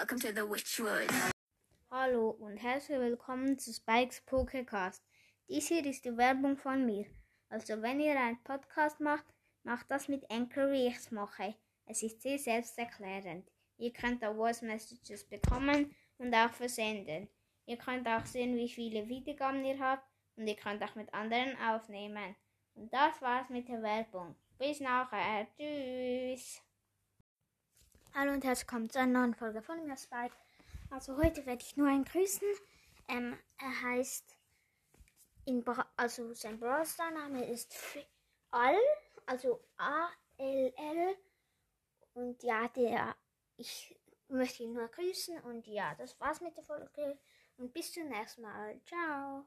Welcome to the Witchwood. Hallo und herzlich willkommen zu Spikes Pokécast. Dies hier ist die Werbung von mir. Also wenn ihr einen Podcast macht, macht das mit Anchor, wie ich es mache. Es ist sehr selbsterklärend. Ihr könnt auch Voice Messages bekommen und auch versenden. Ihr könnt auch sehen, wie viele Wiedergaben ihr habt und ihr könnt auch mit anderen aufnehmen. Und das war's mit der Werbung. Bis nachher. Tschüss. Hallo und herzlich willkommen zu einer neuen Folge von mir, Spike. Also heute werde ich nur einen grüßen. Ähm, er heißt, in Bra also sein Browser-Name ist All, also A-L-L. Und ja, der, ich möchte ihn nur grüßen. Und ja, das war's mit der Folge. Und bis zum nächsten Mal. Ciao.